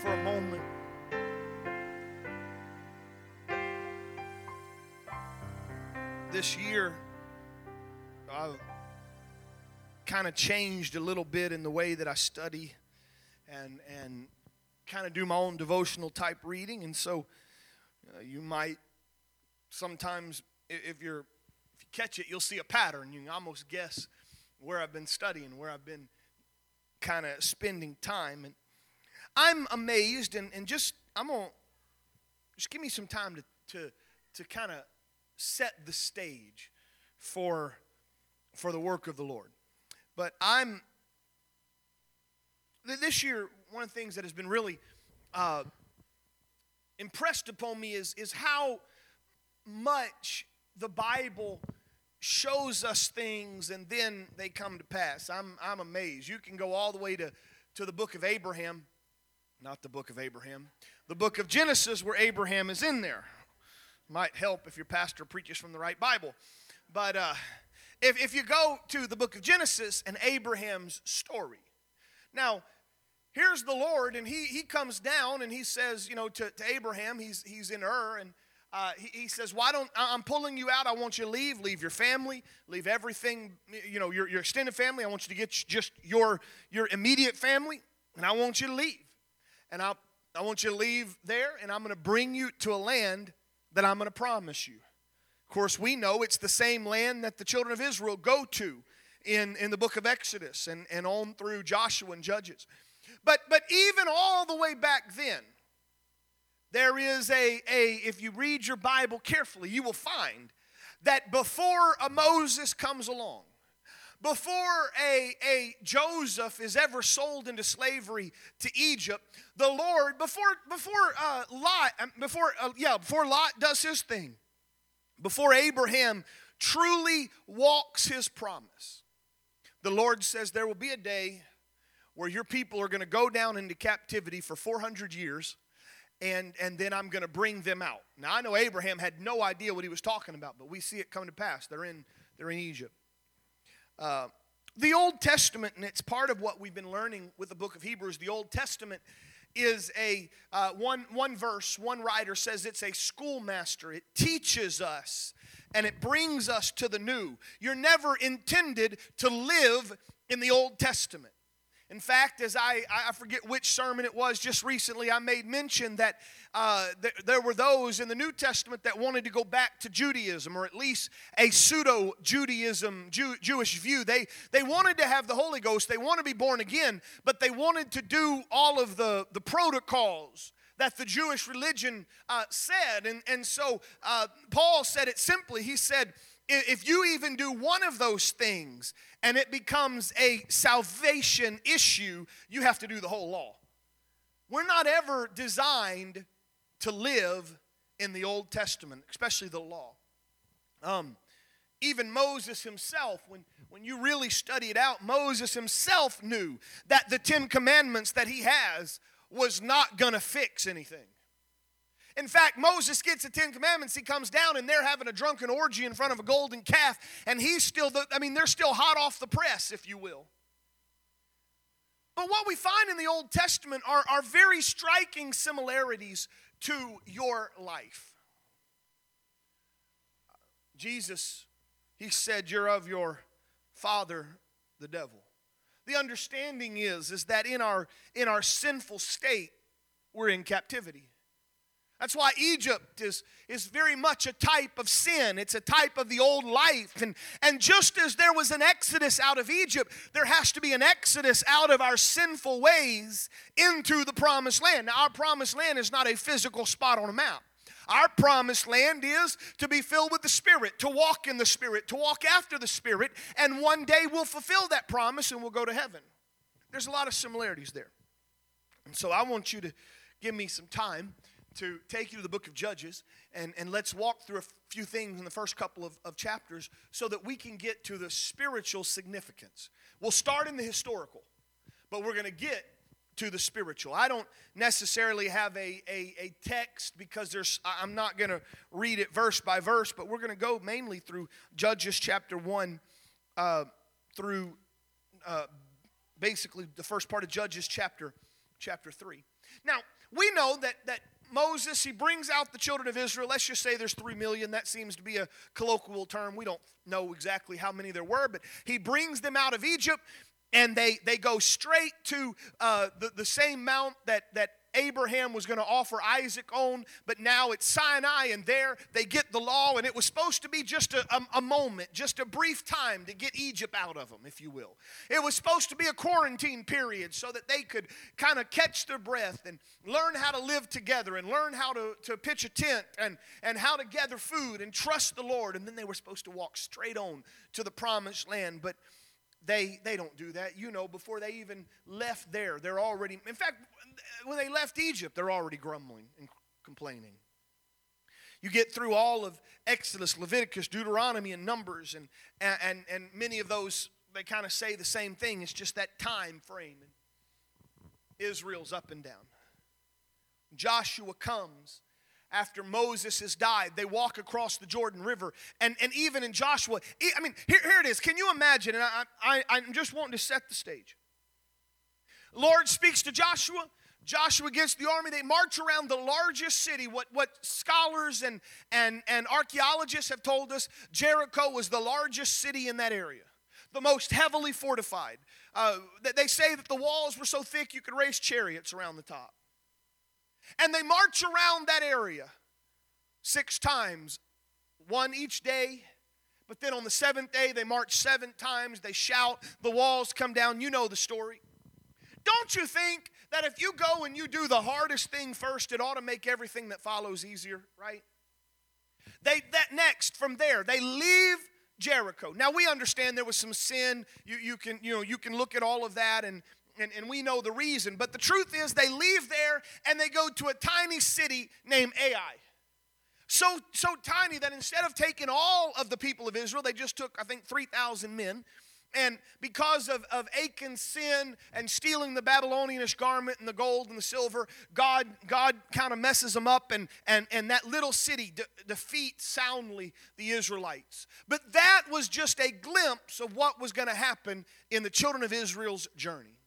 for a moment. This year, I've kind of changed a little bit in the way that I study and, and kind of do my own devotional type reading. And so uh, you might sometimes, if, you're, if you catch it, you'll see a pattern. You can almost guess where I've been studying, where I've been kind of spending time. And I'm amazed, and, and just, I'm going to, just give me some time to, to, to kind of set the stage for, for the work of the Lord. But I'm, this year, one of the things that has been really uh, impressed upon me is, is how much the Bible shows us things and then they come to pass. I'm, I'm amazed. You can go all the way to, to the book of Abraham, not the book of Abraham, the book of Genesis where Abraham is in there. Might help if your pastor preaches from the right Bible. But uh, if, if you go to the book of Genesis and Abraham's story. Now, here's the Lord, and he, he comes down and he says, you know, to, to Abraham, he's, he's in Ur, and uh, he, he, says, Why don't I'm pulling you out? I want you to leave. Leave your family. Leave everything, you know, your, your extended family. I want you to get just your, your immediate family, and I want you to leave. And I, I want you to leave there, and I'm going to bring you to a land that I'm going to promise you. Of course, we know it's the same land that the children of Israel go to in, in the book of Exodus and, and on through Joshua and Judges. But, but even all the way back then, there is a, a, if you read your Bible carefully, you will find that before a Moses comes along, before a, a Joseph is ever sold into slavery to Egypt, the Lord, before, before uh, Lot, um, before, uh, yeah, before Lot does his thing, before Abraham truly walks his promise, the Lord says there will be a day where your people are going to go down into captivity for 400 years and, and then I'm going to bring them out. Now, I know Abraham had no idea what he was talking about, but we see it come to pass. They're in, they're in Egypt. Uh, the Old Testament, and it's part of what we've been learning with the book of Hebrews, the Old Testament is a uh, one, one verse, one writer says it's a schoolmaster. It teaches us and it brings us to the new. You're never intended to live in the Old Testament. In fact, as I, I forget which sermon it was just recently, I made mention that uh, th- there were those in the New Testament that wanted to go back to Judaism, or at least a pseudo Judaism, Jew- Jewish view. They, they wanted to have the Holy Ghost, they want to be born again, but they wanted to do all of the, the protocols that the Jewish religion uh, said. And, and so uh, Paul said it simply. He said, if you even do one of those things and it becomes a salvation issue, you have to do the whole law. We're not ever designed to live in the Old Testament, especially the law. Um, even Moses himself, when, when you really study it out, Moses himself knew that the Ten Commandments that he has was not going to fix anything. In fact, Moses gets the Ten Commandments. He comes down and they're having a drunken orgy in front of a golden calf. And he's still, the, I mean, they're still hot off the press, if you will. But what we find in the Old Testament are, are very striking similarities to your life. Jesus, he said, You're of your father, the devil. The understanding is, is that in our, in our sinful state, we're in captivity. That's why Egypt is, is very much a type of sin. It's a type of the old life. And, and just as there was an exodus out of Egypt, there has to be an exodus out of our sinful ways into the promised land. Now, our promised land is not a physical spot on a map. Our promised land is to be filled with the Spirit, to walk in the Spirit, to walk after the Spirit, and one day we'll fulfill that promise and we'll go to heaven. There's a lot of similarities there. And so I want you to give me some time to take you to the book of Judges, and, and let's walk through a few things in the first couple of, of chapters so that we can get to the spiritual significance. We'll start in the historical, but we're going to get to the spiritual. I don't necessarily have a, a, a text because there's I'm not going to read it verse by verse, but we're going to go mainly through Judges chapter 1 uh, through uh, basically the first part of Judges chapter chapter 3. Now, we know that, that Moses, he brings out the children of Israel. Let's just say there's three million. That seems to be a colloquial term. We don't know exactly how many there were, but he brings them out of Egypt and they, they go straight to uh, the, the same mount that, that Abraham was going to offer Isaac on, but now it's Sinai, and there they get the law, and it was supposed to be just a, a, a, moment, just a brief time to get Egypt out of them, if you will. It was supposed to be a quarantine period so that they could kind of catch their breath and learn how to live together and learn how to, to pitch a tent and, and how to gather food and trust the Lord, and then they were supposed to walk straight on to the promised land. But they, they don't do that. You know, before they even left there, they're already, in fact, when they left Egypt, they're already grumbling and complaining. You get through all of Exodus, Leviticus, Deuteronomy, and Numbers, and, and, and many of those, they kind of say the same thing. It's just that time frame. Israel's up and down. Joshua comes after Moses has died. They walk across the Jordan River. And, and even in Joshua, I mean, here, here it is. Can you imagine? And I, I, I'm just wanting to set the stage. Lord speaks to Joshua. Joshua gets the army. They march around the largest city. What, what scholars and, and, and archaeologists have told us, Jericho was the largest city in that area, the most heavily fortified. Uh, they say that the walls were so thick you could race chariots around the top. And they march around that area six times, one each day. But then on the seventh day, they march seven times. They shout, the walls come down. You know the story. Don't you think that if you go and you do the hardest thing first, it ought to make everything that follows easier, right? They that next from there, they leave Jericho. Now we understand there was some sin. You, you can you know you can look at all of that and and, and we know the reason. But the truth is, they leave there and they go to a tiny city named Ai. So, so tiny that instead of taking all of the people of Israel, they just took, I think, 3,000 men. And because of, of Achan's sin and stealing the Babylonianish garment and the gold and the silver, God, God kind of messes them up, and, and, and that little city de- defeats soundly the Israelites. But that was just a glimpse of what was going to happen in the children of Israel's journey.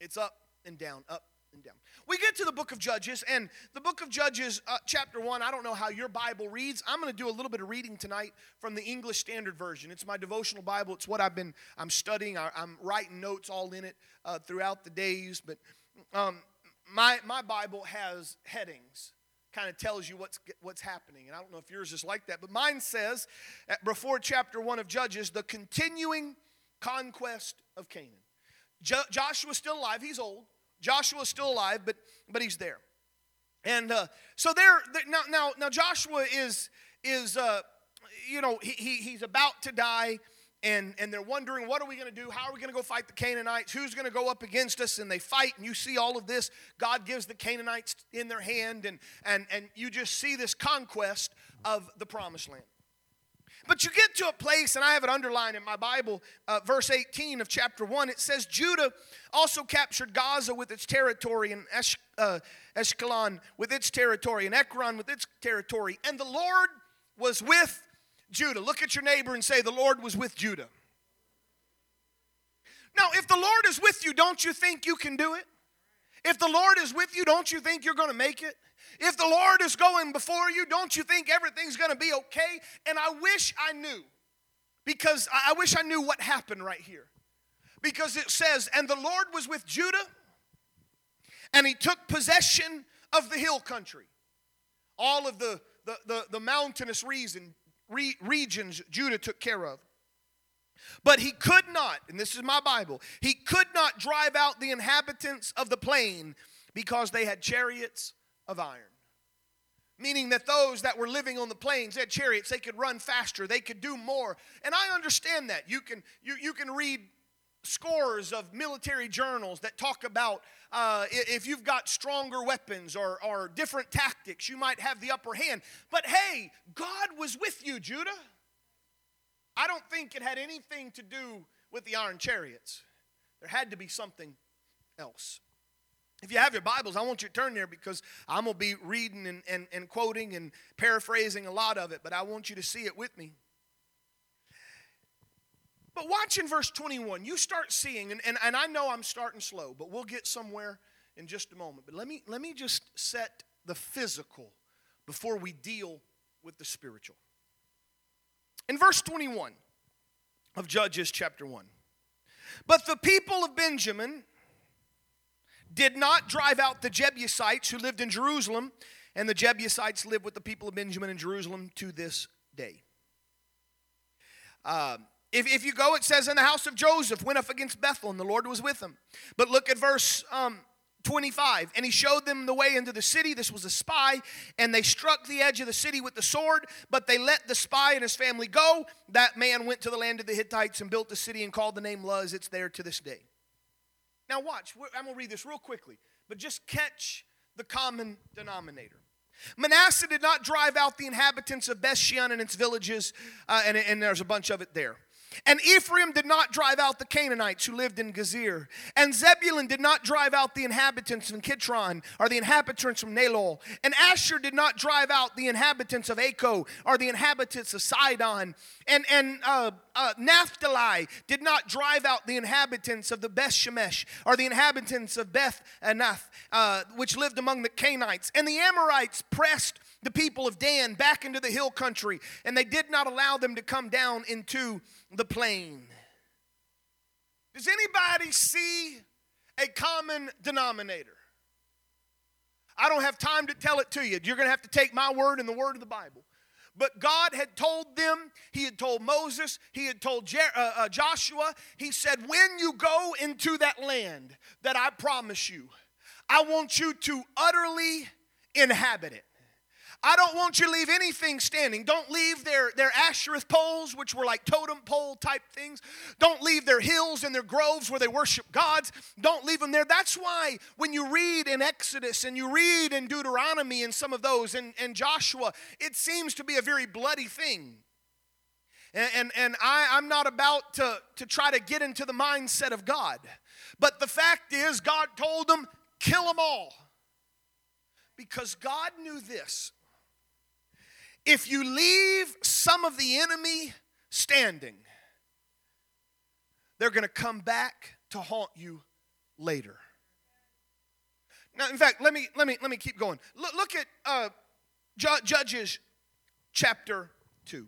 It's up and down, up and down. We get to the book of Judges, and the book of Judges, uh, chapter 1, I don't know how your Bible reads. I'm going to do a little bit of reading tonight from the English Standard Version. It's my devotional Bible. It's what I've been, I'm studying. I, am writing notes all in it uh, throughout the days. But um, my, my Bible has headings kind of tells you what's what's happening and i don't know if yours is like that but mine says before chapter 1 of judges the continuing conquest of canaan jo- Joshua's still alive. He's old. Joshua's still alive, but but he's there. And uh, so there now now now Joshua is is uh, you know he, he he's about to die and and they're wondering what are we going to do how are we going to go fight the canaanites who's going to go up against us and they fight and you see all of this god gives the canaanites in their hand and and and you just see this conquest of the promised land but you get to a place, and I have it underlined in my Bible, uh, verse 18 of chapter 1. It says, Judah also captured Gaza with its territory, and Esh, uh, Ashkelon with its territory, and Ekron with its territory. And the Lord was with Judah. Look at your neighbor and say, The Lord was with Judah. Now, if the Lord is with you, don't you think you can do it? If the Lord is with you, don't you think you're going to make it? If the Lord is going before you, don't you think everything's going to be okay? And I wish I knew, because I wish I knew what happened right here. Because it says, And the Lord was with Judah, and he took possession of the hill country. All of the, the, the, the mountainous reason, re, regions Judah took care of. But he could not, and this is my Bible, he could not drive out the inhabitants of the plain because they had chariots of iron. Meaning that those that were living on the plains had chariots, they could run faster, they could do more. And I understand that. You can, you, you can read scores of military journals that talk about uh, if you've got stronger weapons or, or different tactics, you might have the upper hand. But hey, God was with you, Judah. I don't think it had anything to do with the iron chariots. There had to be something else. If you have your Bibles, I want you to turn there because I'm going to be reading and, and, and quoting and paraphrasing a lot of it, but I want you to see it with me. But watch in verse 21, you start seeing, and, and, and I know I'm starting slow, but we'll get somewhere in just a moment. But let me, let me just set the physical before we deal with the spiritual. In verse 21 of Judges chapter 1, but the people of Benjamin did not drive out the Jebusites who lived in Jerusalem, and the Jebusites live with the people of Benjamin in Jerusalem to this day. Uh, if, if you go, it says, in the house of Joseph went up against Bethel, and the Lord was with him. But look at verse um, 25. And he showed them the way into the city. This was a spy. And they struck the edge of the city with the sword, but they let the spy and his family go. That man went to the land of the Hittites and built a city and called the name Luz. It's there to this day. Now, watch. I'm going to read this real quickly, but just catch the common denominator. Manasseh did not drive out the inhabitants of Bethshean and its villages, uh, and, and there's a bunch of it there. And Ephraim did not drive out the Canaanites who lived in Gezer. And Zebulun did not drive out the inhabitants of Kitron, or the inhabitants from Nahalol. And Asher did not drive out the inhabitants of Acco, or the inhabitants of Sidon. And, and uh, uh, Naphtali did not drive out the inhabitants of the Beth Shemesh, or the inhabitants of Beth Anath, uh, which lived among the Canaanites. And the Amorites pressed the people of Dan back into the hill country, and they did not allow them to come down into the plain. Does anybody see a common denominator? I don't have time to tell it to you. You're going to have to take my word and the word of the Bible. But God had told them, He had told Moses, He had told Jer- uh, uh, Joshua, He said, When you go into that land that I promise you, I want you to utterly inhabit it. I don't want you to leave anything standing. Don't leave their, their Asherah poles, which were like totem pole type things. Don't leave their hills and their groves where they worship gods. Don't leave them there. That's why when you read in Exodus and you read in Deuteronomy and some of those and, and Joshua, it seems to be a very bloody thing. And, and, and I, I'm not about to, to try to get into the mindset of God. But the fact is, God told them, kill them all. Because God knew this if you leave some of the enemy standing, they're going to come back to haunt you later. Now, in fact, let me let me let me keep going. Look, look at uh, Judges chapter two.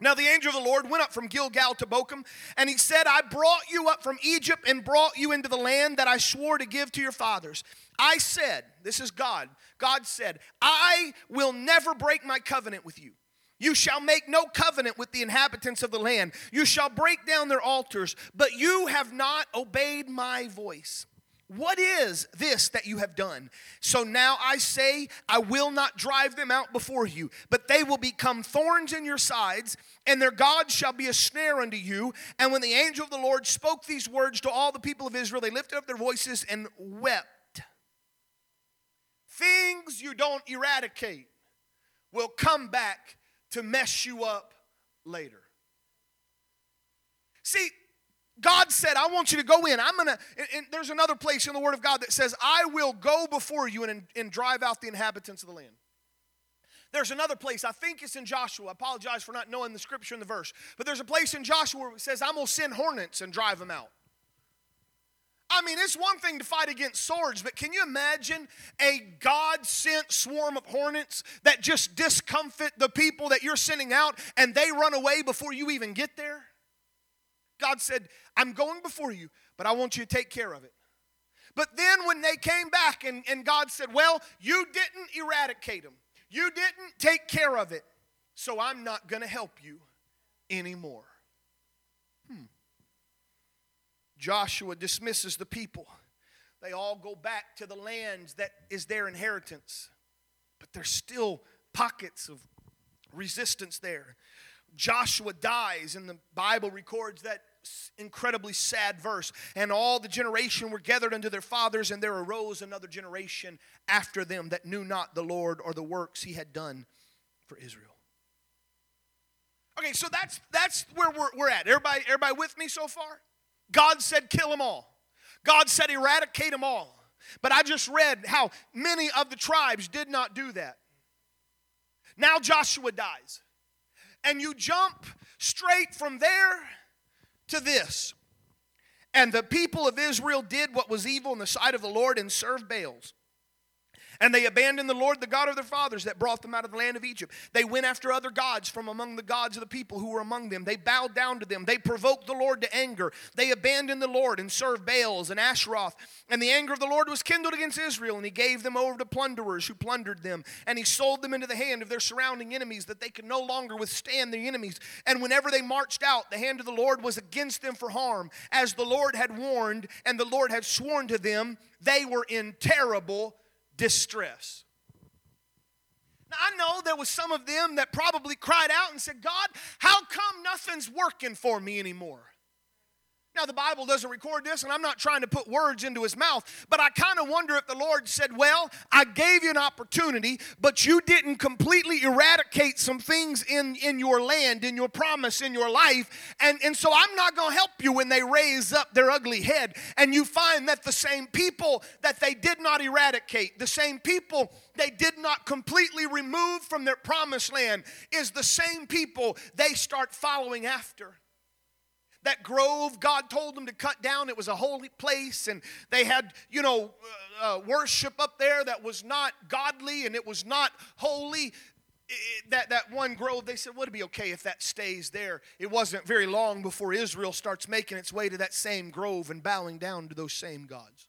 Now the angel of the Lord went up from Gilgal to Bochim, and he said, I brought you up from Egypt and brought you into the land that I swore to give to your fathers. I said, This is God. God said, I will never break my covenant with you. You shall make no covenant with the inhabitants of the land. You shall break down their altars, but you have not obeyed my voice. What is this that you have done? So now I say, I will not drive them out before you, but they will become thorns in your sides, and their God shall be a snare unto you. And when the angel of the Lord spoke these words to all the people of Israel, they lifted up their voices and wept. Things you don't eradicate will come back to mess you up later. See, God said, I want you to go in. I'm going to, and there's another place in the Word of God that says, I will go before you and, and drive out the inhabitants of the land. There's another place, I think it's in Joshua. I apologize for not knowing the scripture and the verse, but there's a place in Joshua where it says, I'm going to send hornets and drive them out. I mean, it's one thing to fight against swords, but can you imagine a God sent swarm of hornets that just discomfit the people that you're sending out and they run away before you even get there? God said, I'm going before you, but I want you to take care of it. But then when they came back and, and God said, Well, you didn't eradicate them, you didn't take care of it, so I'm not going to help you anymore. Hmm. Joshua dismisses the people. They all go back to the lands that is their inheritance, but there's still pockets of resistance there. Joshua dies, and the Bible records that incredibly sad verse. And all the generation were gathered unto their fathers, and there arose another generation after them that knew not the Lord or the works he had done for Israel. Okay, so that's that's where we're, we're at. Everybody, everybody with me so far? God said, kill them all. God said, eradicate them all. But I just read how many of the tribes did not do that. Now Joshua dies and you jump straight from there to this. And the people of Israel did what was evil in the sight of the Lord and served Baals. And they abandoned the Lord, the God of their fathers, that brought them out of the land of Egypt. They went after other gods from among the gods of the people who were among them. They bowed down to them. They provoked the Lord to anger. They abandoned the Lord and served Baals and Ashtaroth. And the anger of the Lord was kindled against Israel, and he gave them over to plunderers who plundered them. And he sold them into the hand of their surrounding enemies, that they could no longer withstand their enemies. And whenever they marched out, the hand of the Lord was against them for harm, as the Lord had warned, and the Lord had sworn to them. They were in terrible distress. Now, I know there was some of them that probably cried out and said, God, how come nothing's working for me anymore? Now, the Bible doesn't record this, and I'm not trying to put words into his mouth, but I kind of wonder if the Lord said, Well, I gave you an opportunity, but you didn't completely eradicate some things in, in your land, in your promise, in your life, and, and so I'm not going to help you when they raise up their ugly head. And you find that the same people that they did not eradicate, the same people they did not completely remove from their promised land, is the same people they start following after that grove God told them to cut down. It was a holy place, and they had, you know, uh, uh, worship up there that was not godly and it was not holy. It, that, that one grove, they said, would it be okay if that stays there? It wasn't very long before Israel starts making its way to that same grove and bowing down to those same gods.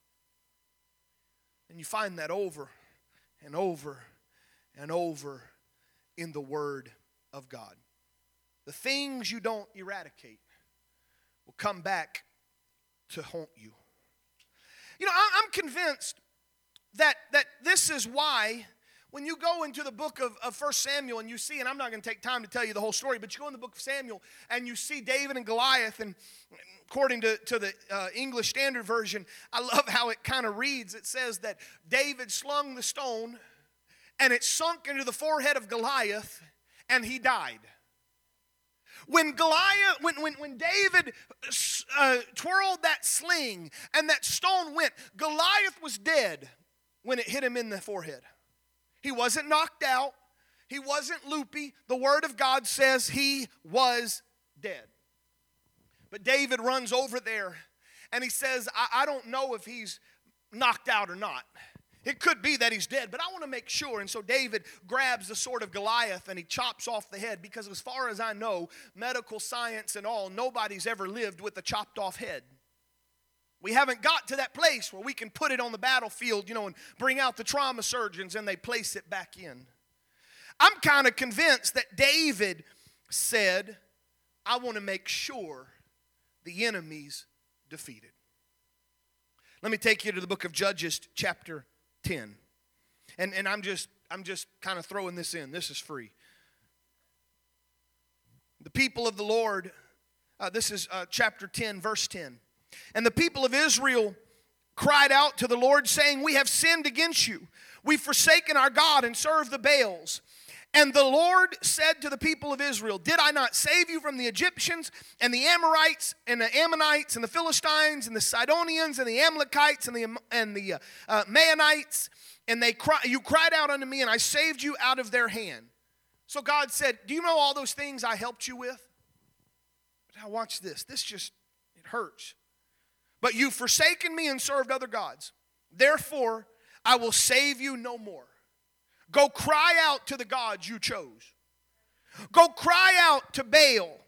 And you find that over and over and over in the Word of God. The things you don't eradicate will come back to haunt you. You know, I'm convinced that, that this is why when you go into the book of, of 1 Samuel and you see, and I'm not going to take time to tell you the whole story, but you go in the book of Samuel and you see David and Goliath, and according to, to the uh, English Standard Version, I love how it kind of reads. It says that David slung the stone and it sunk into the forehead of Goliath and he died. When Goliath, when, when, when David uh, twirled that sling and that stone went, Goliath was dead when it hit him in the forehead. He wasn't knocked out, he wasn't loopy. The Word of God says he was dead. But David runs over there and he says, I, I don't know if he's knocked out or not. It could be that he's dead, but I want to make sure. And so David grabs the sword of Goliath and he chops off the head because, as far as I know, medical science and all, nobody's ever lived with a chopped off head. We haven't got to that place where we can put it on the battlefield, you know, and bring out the trauma surgeons and they place it back in. I'm kind of convinced that David said, I want to make sure the enemy's defeated. Let me take you to the book of Judges, chapter 10. And, and I'm just I'm just kind of throwing this in. This is free. The people of the Lord, uh, this is uh, chapter 10, verse 10. And the people of Israel cried out to the Lord, saying, We have sinned against you. We've forsaken our God and served the Baals. And the Lord said to the people of Israel, Did I not save you from the Egyptians and the Amorites and the Ammonites and the Philistines and the Sidonians and the Amalekites and the, and the uh, uh, Maonites? And they cry, you cried out unto me, and I saved you out of their hand. So God said, Do you know all those things I helped you with? Now, watch this. This just, it hurts. But you've forsaken me and served other gods. Therefore, I will save you no more. Go cry out to the gods you chose. Go cry out to Baal.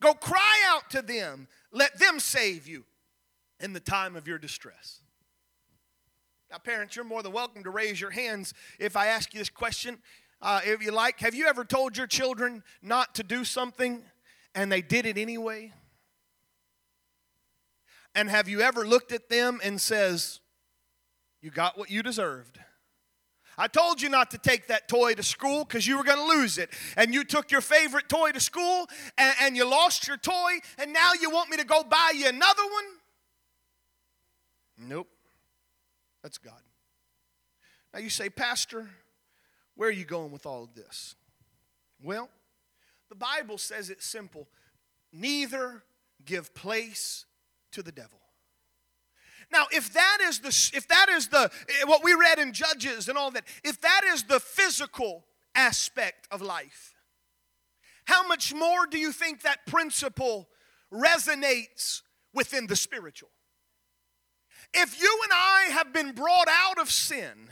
Go cry out to them. Let them save you in the time of your distress. Now, parents, you're more than welcome to raise your hands if I ask you this question. Uh, if you like, have you ever told your children not to do something and they did it anyway? And have you ever looked at them and says, "You got what you deserved"? I told you not to take that toy to school because you were going to lose it. And you took your favorite toy to school and, and you lost your toy, and now you want me to go buy you another one? Nope. That's God. Now you say, Pastor, where are you going with all of this? Well, the Bible says it's simple neither give place to the devil. Now, if that is the if that is the eh, what we read in Judges and all that, if that is the physical aspect of life, how much more do you think that principle resonates within the spiritual? If you and I have been brought out of sin,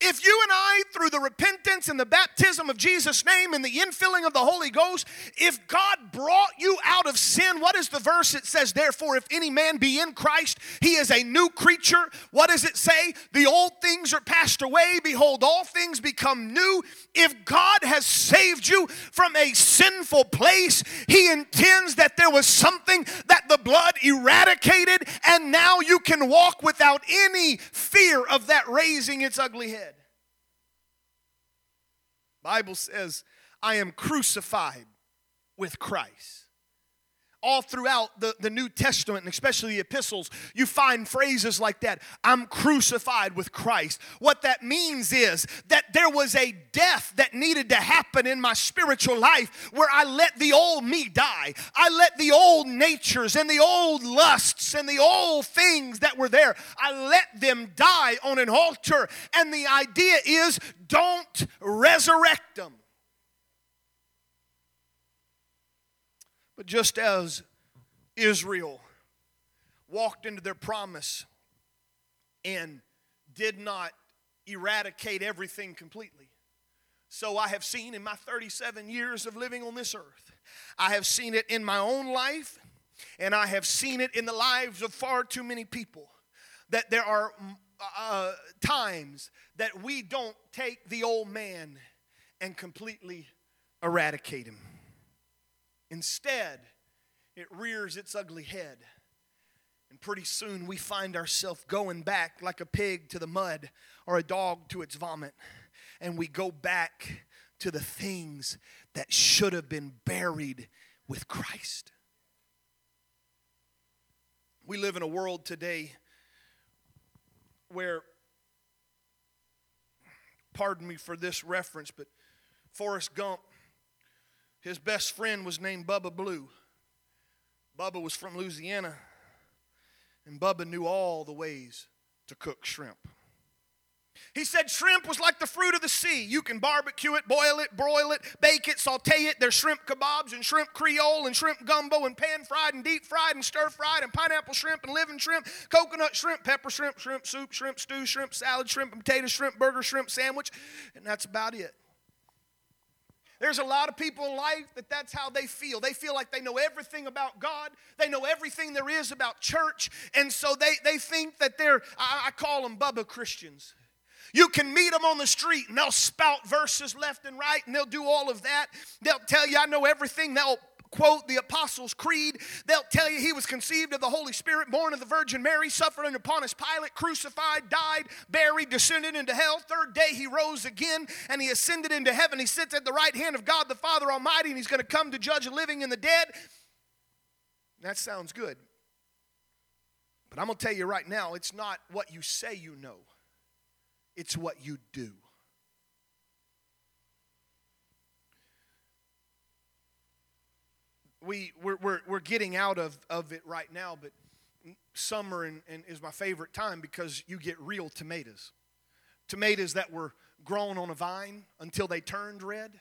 if you and I, through the repentance and the baptism of Jesus' name and the infilling of the Holy Ghost, if God brought you out of sin, what is the verse? It says, Therefore, if any man be in Christ, he is a new creature. What does it say? The old things are passed away. Behold, all things become new. If God has saved you from a sinful place, he intends that there was something that the blood eradicated, and now you can walk without any fear of that raising its ugly head. Bible says, I am crucified with Christ. All throughout the, the New Testament, and especially the epistles, you find phrases like that I'm crucified with Christ. What that means is that there was a death that needed to happen in my spiritual life where I let the old me die. I let the old natures and the old lusts and the old things that were there, I let them die on an altar. And the idea is don't resurrect them. But just as Israel walked into their promise and did not eradicate everything completely, so I have seen in my 37 years of living on this earth, I have seen it in my own life, and I have seen it in the lives of far too many people that there are uh, times that we don't take the old man and completely eradicate him. Instead, it rears its ugly head. And pretty soon we find ourselves going back like a pig to the mud or a dog to its vomit. And we go back to the things that should have been buried with Christ. We live in a world today where, pardon me for this reference, but Forrest Gump his best friend was named Bubba Blue. Bubba was from Louisiana, and Bubba knew all the ways to cook shrimp. He said shrimp was like the fruit of the sea. You can barbecue it, boil it, broil it, bake it, saute it. There's shrimp kebabs and shrimp creole and shrimp gumbo and pan fried and deep fried and stir fried and pineapple shrimp and living shrimp, coconut shrimp, pepper shrimp, shrimp soup, shrimp stew, shrimp salad, shrimp potato, shrimp burger, shrimp sandwich, and that's about it. There's a lot of people in life that that's how they feel. They feel like they know everything about God, they know everything there is about church, and so they, they think that they're, I, I call them Bubba Christians. You can meet them on the street and they'll spout verses left and right and they'll do all of that. They'll tell you, I know everything. They'll quote the Apostles' Creed. They'll tell you he was conceived of the Holy Spirit, born of the Virgin Mary, suffered under Pontius Pilate, crucified, died, buried, descended into hell. Third day he rose again and he ascended into heaven. He sits at the right hand of God the Father Almighty and he's going to come to judge the living and the dead. That sounds good. But I'm going to tell you right now, it's not what you say you know, it's what you do. We, we're, we're, we're getting out of, of it right now, but summer and, and is my favorite time because you get real tomatoes. Tomatoes that were grown on a vine until they turned red.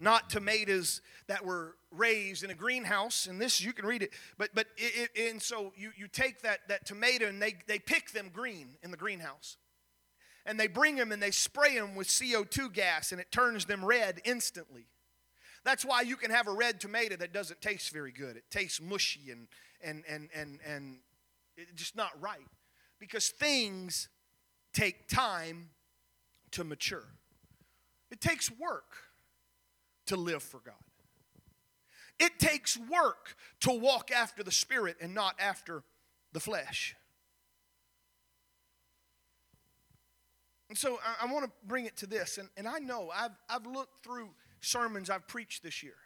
Not tomatoes that were raised in a greenhouse, and this you can read it. But but it, it, and so you, you take that, that tomato and they, they pick them green in the greenhouse. And they bring them and they spray them with CO2 gas and it turns them red instantly. That's why you can have a red tomato that doesn't taste very good. It tastes mushy and and and and and it's just not right. Because things take time to mature. It takes work to live for God. It takes work to walk after the Spirit and not after the flesh. And so I, I want to bring it to this, and, and I know I've, I've looked through sermons I've preached this year.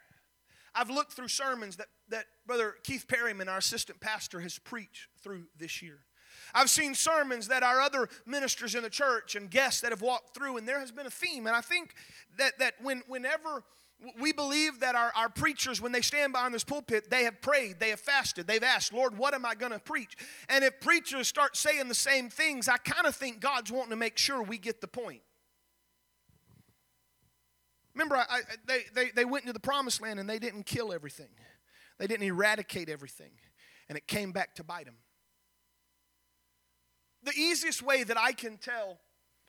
I've looked through sermons that, that Brother Keith Perryman, our assistant pastor, has preached through this year. I've seen sermons that our other ministers in the church and guests that have walked through, and there has been a theme. And I think that, that when, whenever we believe that our, our preachers, when they stand behind this pulpit, they have prayed, they have fasted, they've asked, Lord, what am I going to preach? And if preachers start saying the same things, I kind of think God's wanting to make sure we get the point. Remember, I, I, they, they, they went into the promised land and they didn't kill everything, they didn't eradicate everything, and it came back to bite them. the easiest way that I can tell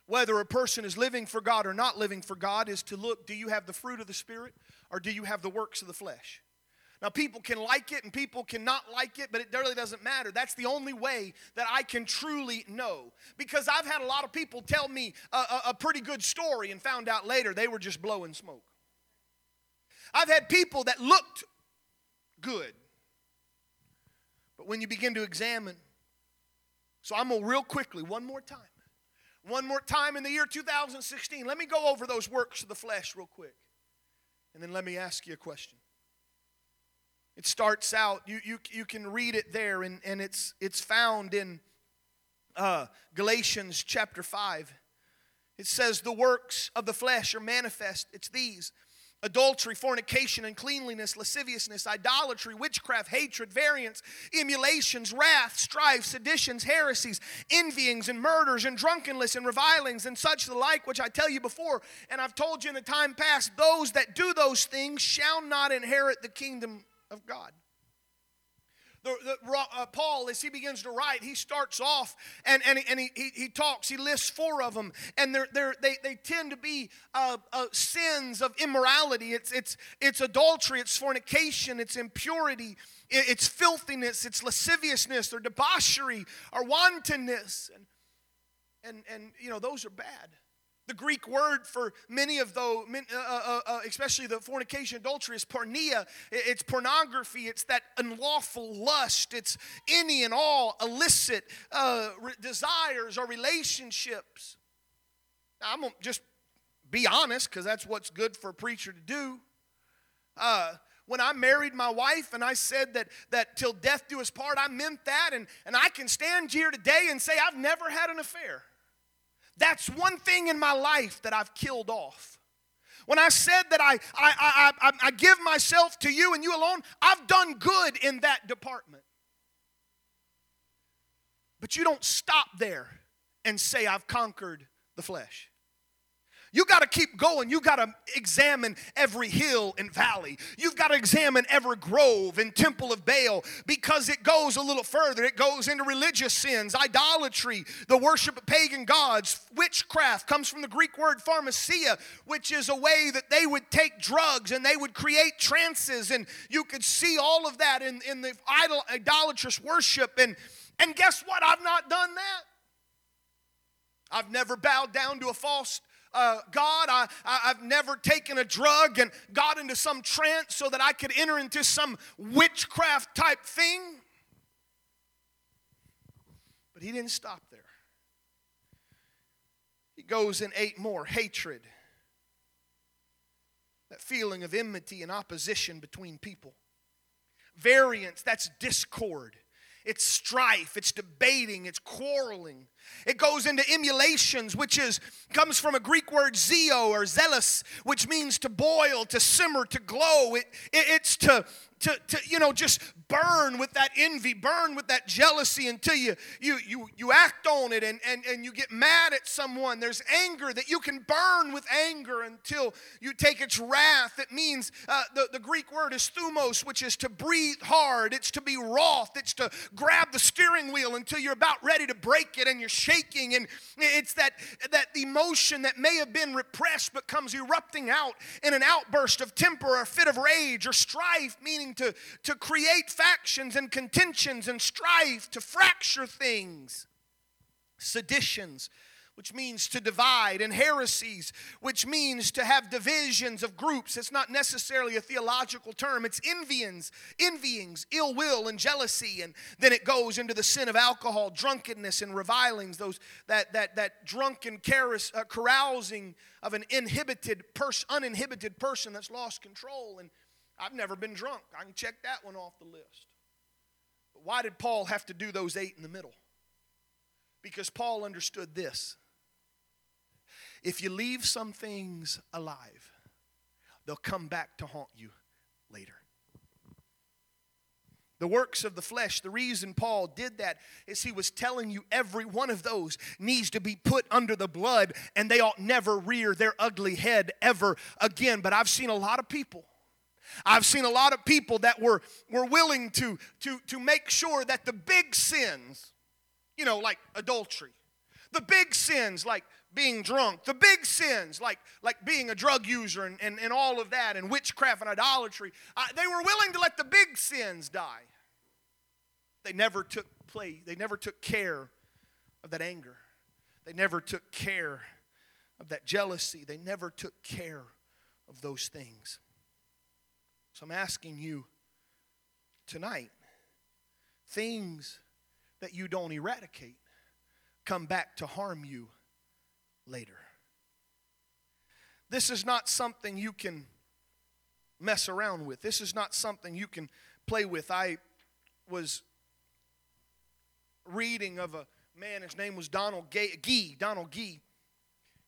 whether a person is living for God or not living for God is to look do you have the fruit of the Spirit or do you have the works of the flesh? Now, people can like it and people cannot like it, but it really doesn't matter. That's the only way that I can truly know. Because I've had a lot of people tell me a, a, a pretty good story and found out later they were just blowing smoke. I've had people that looked good, but when you begin to examine, so I'm going to real quickly, one more time. One more time in the year 2016. Let me go over those works of the flesh real quick. And then let me ask you a question. It starts out, you, you, you can read it there, and, and it's, it's found in uh, Galatians chapter 5. It says, The works of the flesh are manifest. It's these adultery, fornication, uncleanliness, lasciviousness, idolatry, witchcraft, hatred, variance, emulations, wrath, strife, seditions, heresies, envyings, and murders, and drunkenness, and revilings, and such the like, which I tell you before, and I've told you in the time past, those that do those things shall not inherit the kingdom of God. The, the, uh, Paul, as he begins to write, he starts off and, and, and he, he, he talks, he lists four of them, and they're, they're, they, they tend to be uh, uh, sins of immorality. It's, it's, it's adultery, it's fornication, it's impurity, it's filthiness, it's lasciviousness, or debauchery, or wantonness. And, and, and you know, those are bad. The Greek word for many of those, uh, uh, uh, especially the fornication, adultery, is porneia. It's pornography. It's that unlawful lust. It's any and all illicit uh, desires or relationships. Now, I'm going to just be honest because that's what's good for a preacher to do. Uh, when I married my wife and I said that, that till death do us part, I meant that. And, and I can stand here today and say I've never had an affair. That's one thing in my life that I've killed off. When I said that I, I, I, I, I give myself to you and you alone, I've done good in that department. But you don't stop there and say, I've conquered the flesh. You got to keep going. You got to examine every hill and valley. You've got to examine every grove and temple of Baal because it goes a little further. It goes into religious sins, idolatry, the worship of pagan gods, witchcraft comes from the Greek word pharmakeia, which is a way that they would take drugs and they would create trances. And you could see all of that in, in the idol, idolatrous worship. And, and guess what? I've not done that. I've never bowed down to a false uh, God, I, have never taken a drug and got into some trance so that I could enter into some witchcraft type thing. But he didn't stop there. He goes and ate more hatred, that feeling of enmity and opposition between people. Variance, that's discord. It's strife, it's debating, it's quarreling. It goes into emulations, which is comes from a Greek word zeo or zealous, which means to boil, to simmer, to glow. It, it, it's to to, to you know just burn with that envy burn with that jealousy until you you you, you act on it and, and, and you get mad at someone. There's anger that you can burn with anger until you take its wrath. It means uh, the, the greek word is thumos which is to breathe hard. It's to be wroth. It's to grab the steering wheel until you're about ready to break it and you're shaking. And it's that that emotion that may have been repressed but comes erupting out in an outburst of temper or fit of rage or strife meaning to, to create factions and contentions and strife, to fracture things. Seditions, which means to divide, and heresies, which means to have divisions of groups. It's not necessarily a theological term. It's envyings, envyings, ill will, and jealousy. And then it goes into the sin of alcohol, drunkenness, and revilings. Those that that that drunken carouse, uh, carousing of an inhibited person, uninhibited person that's lost control. And I've never been drunk. I can check that one off the list. But why did Paul have to do those eight in the middle? Because Paul understood this. If you leave some things alive, they'll come back to haunt you later. The works of the flesh, the reason Paul did that is he was telling you every one of those needs to be put under the blood and they ought never rear their ugly head ever again. But I've seen a lot of people I've seen a lot of people that were, were willing to, to, to make sure that the big sins, you know, like adultery. The big sins like being drunk. The big sins like, like being a drug user and, and, and all of that and witchcraft and idolatry. Uh, they were willing to let the big sins die. They never took play, they never took care of that anger. They never took care of that jealousy. They never took care of those things. So I'm asking you tonight things that you don't eradicate come back to harm you later. This is not something you can mess around with. This is not something you can play with. I was reading of a man, his name was Donald Gee, Donald Gee.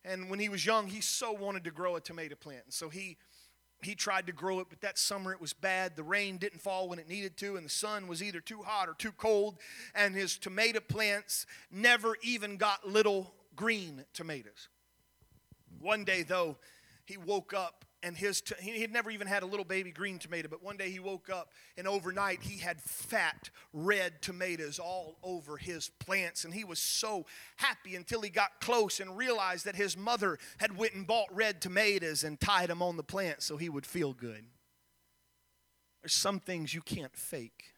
And when he was young, he so wanted to grow a tomato plant. And so he he tried to grow it, but that summer it was bad. The rain didn't fall when it needed to, and the sun was either too hot or too cold. And his tomato plants never even got little green tomatoes. One day, though, he woke up and his he had never even had a little baby green tomato but one day he woke up and overnight he had fat red tomatoes all over his plants. And he was so happy until he got close and realized that his mother had went and bought red tomatoes and tied them on the plant so he would feel good. There's some things you can't fake.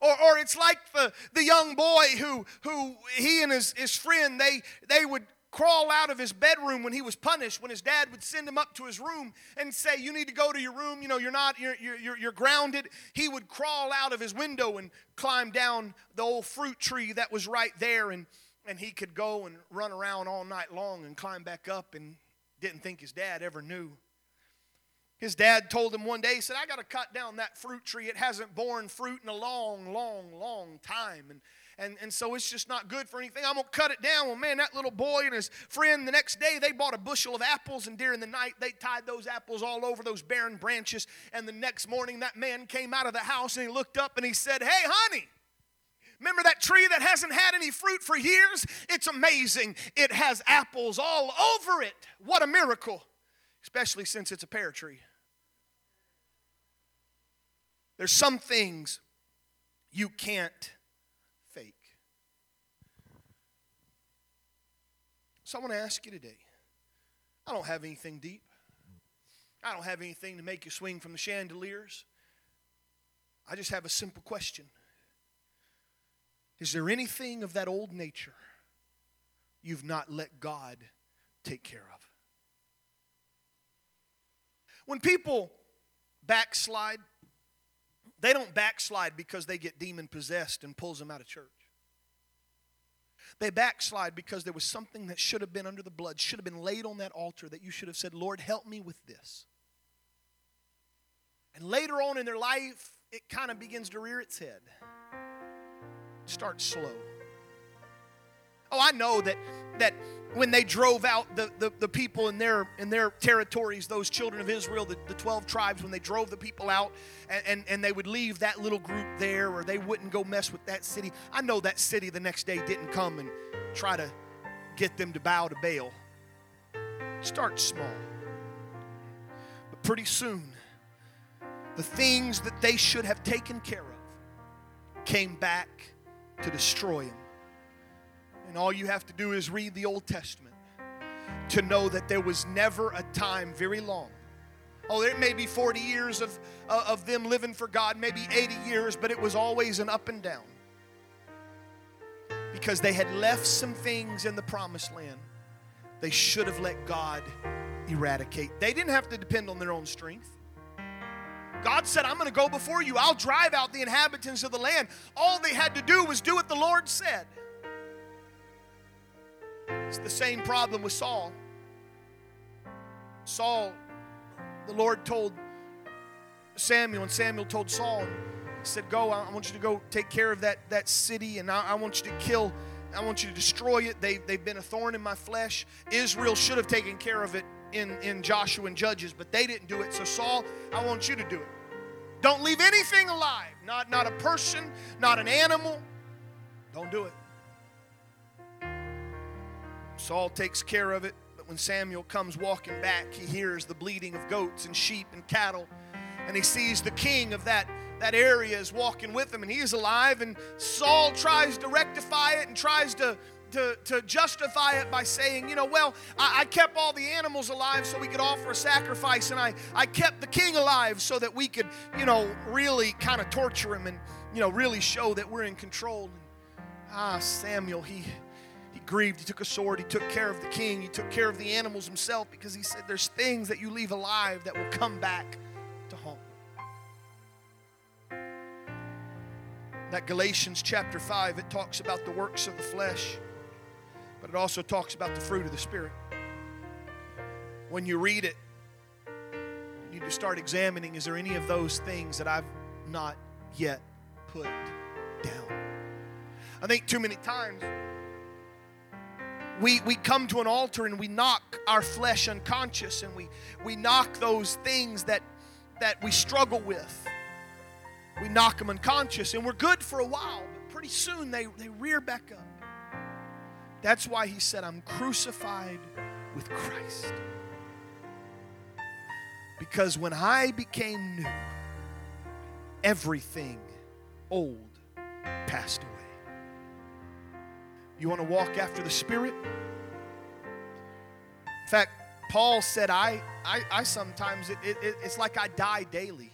Or, or it's like the, the young boy who, who he and his, his friend they, they would crawl out of his bedroom when he was punished when his dad would send him up to his room and say you need to go to your room. You know you're not you're, you're, you're grounded. He would crawl out of his window and climb down the old fruit tree that was right there and and he could go and run around all night long and climb back up and didn't think his dad ever knew. His dad told him one day he said i got to cut down that fruit tree. It hasn't borne fruit in a long long long time. And and, and so it's just not good for anything. I'm going to cut it down. Well, man, that little boy and his friend, the next day, they bought a bushel of apples, and during the night, they tied those apples all over those barren branches. And the next morning, that man came out of the house and he looked up and he said, Hey, honey, Remember that tree that hasn't had any fruit for years? It's amazing. It has apples all over it. What a miracle, especially since it's a pear tree. There's some things you can't So I want to ask you today I don't have anything deep, I don't have anything to make you swing from the chandeliers. I just have a simple question Is there anything of that old nature you've not let God take care of? When people backslide, they don't backslide because they get demon possessed and pulls them out of church. They backslide because there was something that should have been under the blood, should have been laid on that altar that you should have said, Lord, help me with this. And later on in their life, it kind of begins to rear its head. Start slow. Oh, I know that that when they drove out the, the, the, people in their in their territories, those children of Israel, the, the 12 tribes, when they drove the people out and, and, and they would leave that little group there or they wouldn't go mess with that city. I know that city the next day didn't come and try to get them to bow to Baal. Start small. But pretty soon, the things that they should have taken care of came back to destroy them. And all you have to do is read the Old Testament to know that there was never a time very long. Oh, there may be 40 years of, uh, of them living for God, maybe 80 years, but it was always an up and down. Because they had left some things in the promised land they should have let God eradicate. They didn't have to depend on their own strength. God said, I'm going to go before you. I'll drive out the inhabitants of the land. All they had to do was do what the Lord said. It's the same problem with Saul. Saul, the Lord told Samuel, and Samuel told Saul, he said, Go, I want you to go take care of that, that city, and I, I want you to kill, I want you to destroy it. They, they've been a thorn in my flesh. Israel should have taken care of it in, in Joshua and Judges, but they didn't do it. So, Saul, I want you to do it. Don't leave anything alive, not, not a person, not an animal. Don't do it. Saul takes care of it, but when Samuel comes walking back, he hears the bleating of goats and sheep and cattle, and he sees the king of that, that area is walking with him and he is alive. And Saul tries to rectify it and tries to, to, to justify it by saying, you know, well, I, I kept all the animals alive so we could offer a sacrifice, and I, I kept the king alive so that we could, you know, really kind of torture him and, you know, really show that we're in control. And, ah, Samuel, he he grieved. He took a sword. He took care of the king. He took care of the animals himself because he said, There's things that you leave alive that will come back to home. That Galatians chapter 5, it talks about the works of the flesh, but it also talks about the fruit of the Spirit. When you read it, you need to start examining is there any of those things that I've not yet put down? I think too many times we, we come to an altar and we knock our flesh unconscious and we, we knock those things that, that we struggle with. We knock them unconscious and we're good for a while, but pretty soon they, they rear back up. That's why he said, I'm crucified with Christ. Because when I became new, everything old passed away. You want to walk after the Spirit? In fact, Paul said, I, I, I sometimes, it, it, it's like I die daily.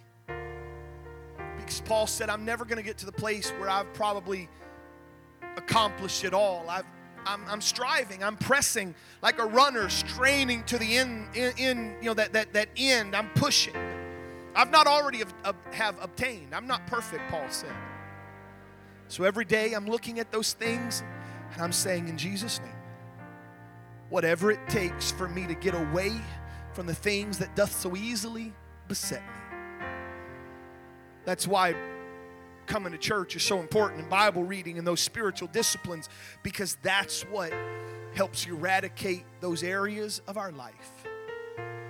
Because Paul said, I'm never going to get to the place where I've probably accomplished it all. I've, I'm, I'm striving, I'm pressing like a runner straining to the end, in, in you know, that, that, that end. I'm pushing. I've not already have, have obtained. I'm not perfect, Paul said. So every day I'm looking at those things and I'm saying, in Jesus' name, whatever it takes for me to get away from the things that doth so easily beset me. That's why coming to church is so important and Bible reading and those spiritual disciplines because that's what helps eradicate those areas of our life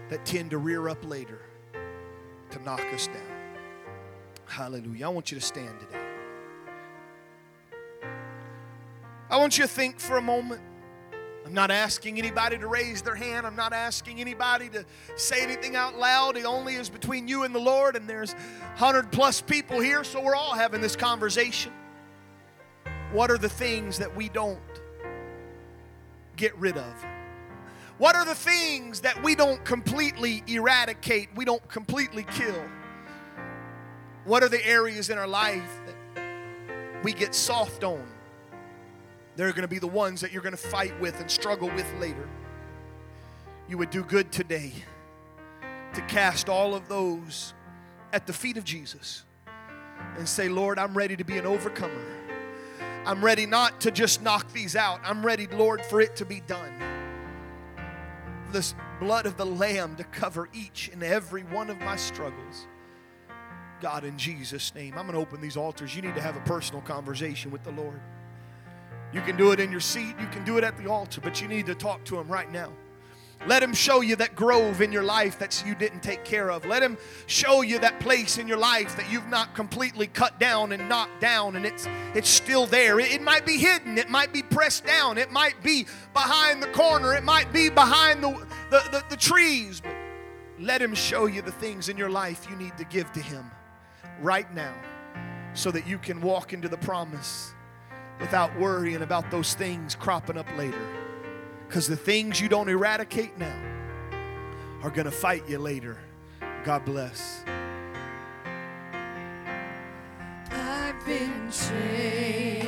that tend to rear up later to knock us down. Hallelujah. I want you to stand today. I want you to think for a moment. I'm not asking anybody to raise their hand. I'm not asking anybody to say anything out loud. It only is between you and the Lord, and there's 100 plus people here, so we're all having this conversation. What are the things that we don't get rid of? What are the things that we don't completely eradicate, we don't completely kill? What are the areas in our life that we get soft on? They're going to be the ones that you're going to fight with and struggle with later. You would do good today to cast all of those at the feet of Jesus and say, Lord, I'm ready to be an overcomer. I'm ready not to just knock these out. I'm ready, Lord, for it to be done. This blood of the Lamb to cover each and every one of my struggles. God, in Jesus' name, I'm going to open these altars. You need to have a personal conversation with the Lord. You can do it in your seat, you can do it at the altar, but you need to talk to Him right now. Let him show you that grove in your life that you didn't take care of. Let him show you that place in your life that you've not completely cut down and knocked down and it's it's still there. It, it, might be hidden, it might be pressed down, it might be behind the corner, it might be behind the, the, the, the trees. But let him show you the things in your life you need to give to him right now so that you can walk into the promise without worrying about those things cropping up later. Because the things you don't eradicate now are going to fight you later. God bless. I've been changed.